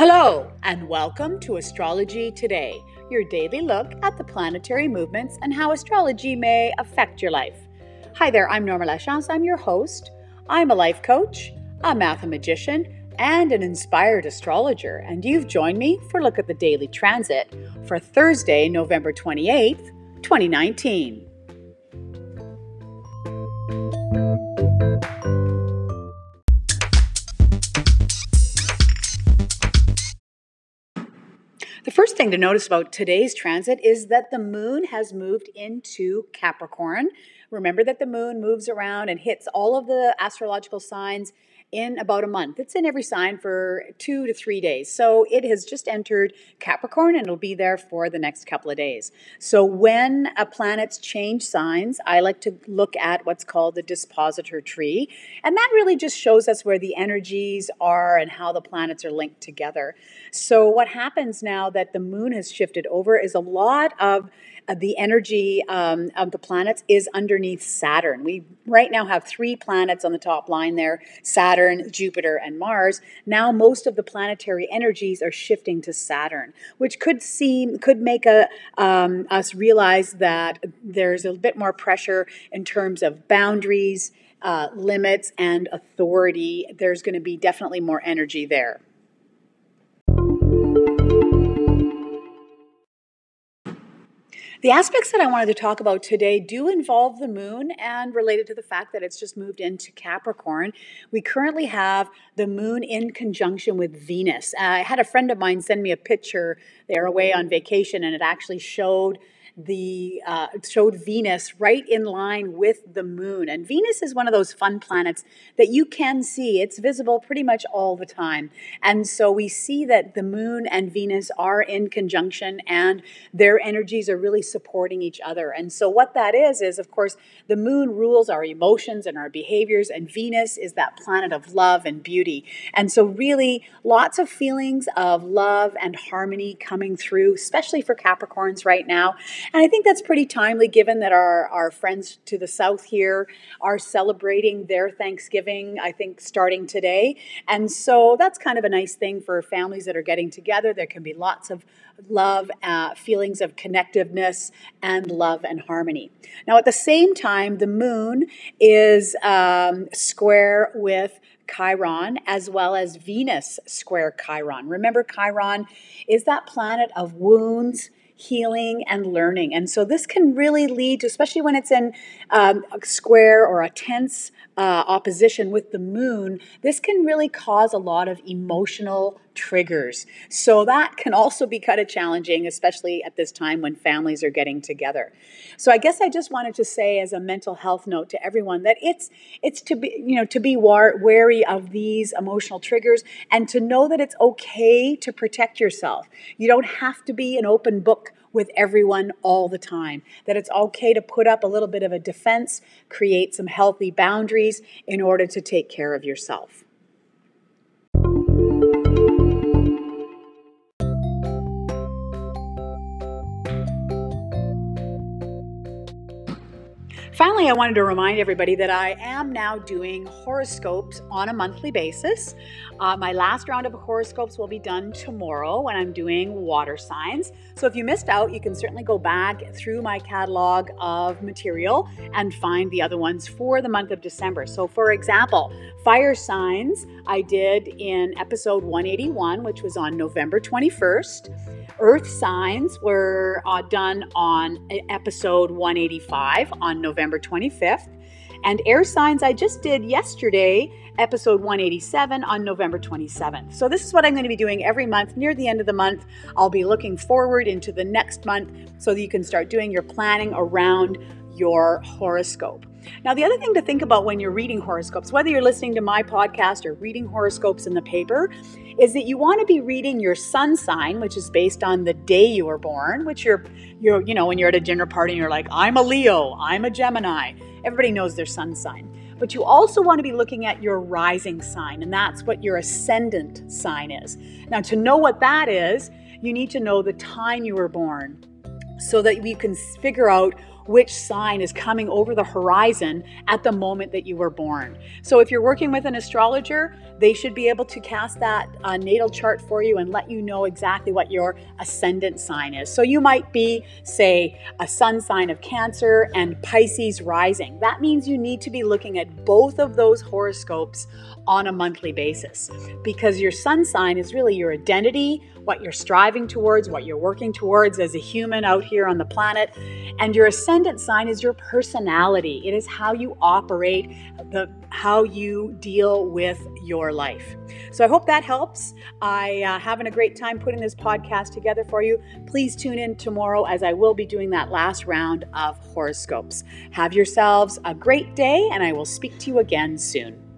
Hello, and welcome to Astrology Today, your daily look at the planetary movements and how astrology may affect your life. Hi there, I'm Norma Lachance. I'm your host. I'm a life coach, a mathematician, and an inspired astrologer, and you've joined me for a look at the daily transit for Thursday, November 28th, 2019. First thing to notice about today's transit is that the moon has moved into Capricorn. Remember that the moon moves around and hits all of the astrological signs in about a month. It's in every sign for two to three days. So it has just entered Capricorn and it'll be there for the next couple of days. So when a planets change signs, I like to look at what's called the dispositor tree. And that really just shows us where the energies are and how the planets are linked together. So what happens now that the moon has shifted over is a lot of the energy um, of the planets is underneath Saturn. We right now have three planets on the top line there Saturn, Jupiter, and Mars. Now, most of the planetary energies are shifting to Saturn, which could seem, could make a, um, us realize that there's a bit more pressure in terms of boundaries. Uh, limits and authority, there's going to be definitely more energy there. The aspects that I wanted to talk about today do involve the moon and related to the fact that it's just moved into Capricorn. We currently have the moon in conjunction with Venus. Uh, I had a friend of mine send me a picture. They were away on vacation and it actually showed the uh, showed Venus right in line with the moon. And Venus is one of those fun planets that you can see. It's visible pretty much all the time. And so we see that the moon and Venus are in conjunction and their energies are really supporting each other. And so what that is is of course the moon rules our emotions and our behaviors and Venus is that planet of love and beauty. And so really lots of feelings of love and harmony coming through, especially for Capricorns right now. And I think that's pretty timely given that our, our friends to the south here are celebrating their Thanksgiving, I think, starting today. And so that's kind of a nice thing for families that are getting together. There can be lots of love, uh, feelings of connectiveness, and love and harmony. Now, at the same time, the moon is um, square with Chiron as well as Venus square Chiron. Remember, Chiron is that planet of wounds healing and learning. And so this can really lead to, especially when it's in um, a square or a tense uh, opposition with the moon, this can really cause a lot of emotional triggers. So that can also be kind of challenging, especially at this time when families are getting together. So I guess I just wanted to say as a mental health note to everyone that it's it's to be you know to be wary of these emotional triggers and to know that it's okay to protect yourself. You don't have to be an open book with everyone all the time. That it's okay to put up a little bit of a defense, create some healthy boundaries in order to take care of yourself. Finally, I wanted to remind everybody that I am now doing horoscopes on a monthly basis. Uh, my last round of horoscopes will be done tomorrow when I'm doing water signs. So if you missed out, you can certainly go back through my catalog of material and find the other ones for the month of December. So, for example, fire signs I did in episode 181, which was on November 21st. Earth signs were uh, done on episode 185 on November 25th. And air signs I just did yesterday, episode 187 on November 27th. So, this is what I'm going to be doing every month. Near the end of the month, I'll be looking forward into the next month so that you can start doing your planning around your horoscope. Now, the other thing to think about when you're reading horoscopes, whether you're listening to my podcast or reading horoscopes in the paper, is that you want to be reading your sun sign, which is based on the day you were born, which you're, you're, you know, when you're at a dinner party and you're like, I'm a Leo, I'm a Gemini. Everybody knows their sun sign. But you also want to be looking at your rising sign, and that's what your ascendant sign is. Now, to know what that is, you need to know the time you were born so that we can figure out which sign is coming over the horizon at the moment that you were born. So if you're working with an astrologer, they should be able to cast that uh, natal chart for you and let you know exactly what your ascendant sign is. So you might be, say, a sun sign of Cancer and Pisces rising. That means you need to be looking at both of those horoscopes on a monthly basis because your sun sign is really your identity, what you're striving towards, what you're working towards as a human out here on the planet. And your ascendant sign is your personality. It is how you operate, the how you deal with your life. So I hope that helps. I uh, having a great time putting this podcast together for you. Please tune in tomorrow as I will be doing that last round of horoscopes. Have yourselves a great day and I will speak to you again soon.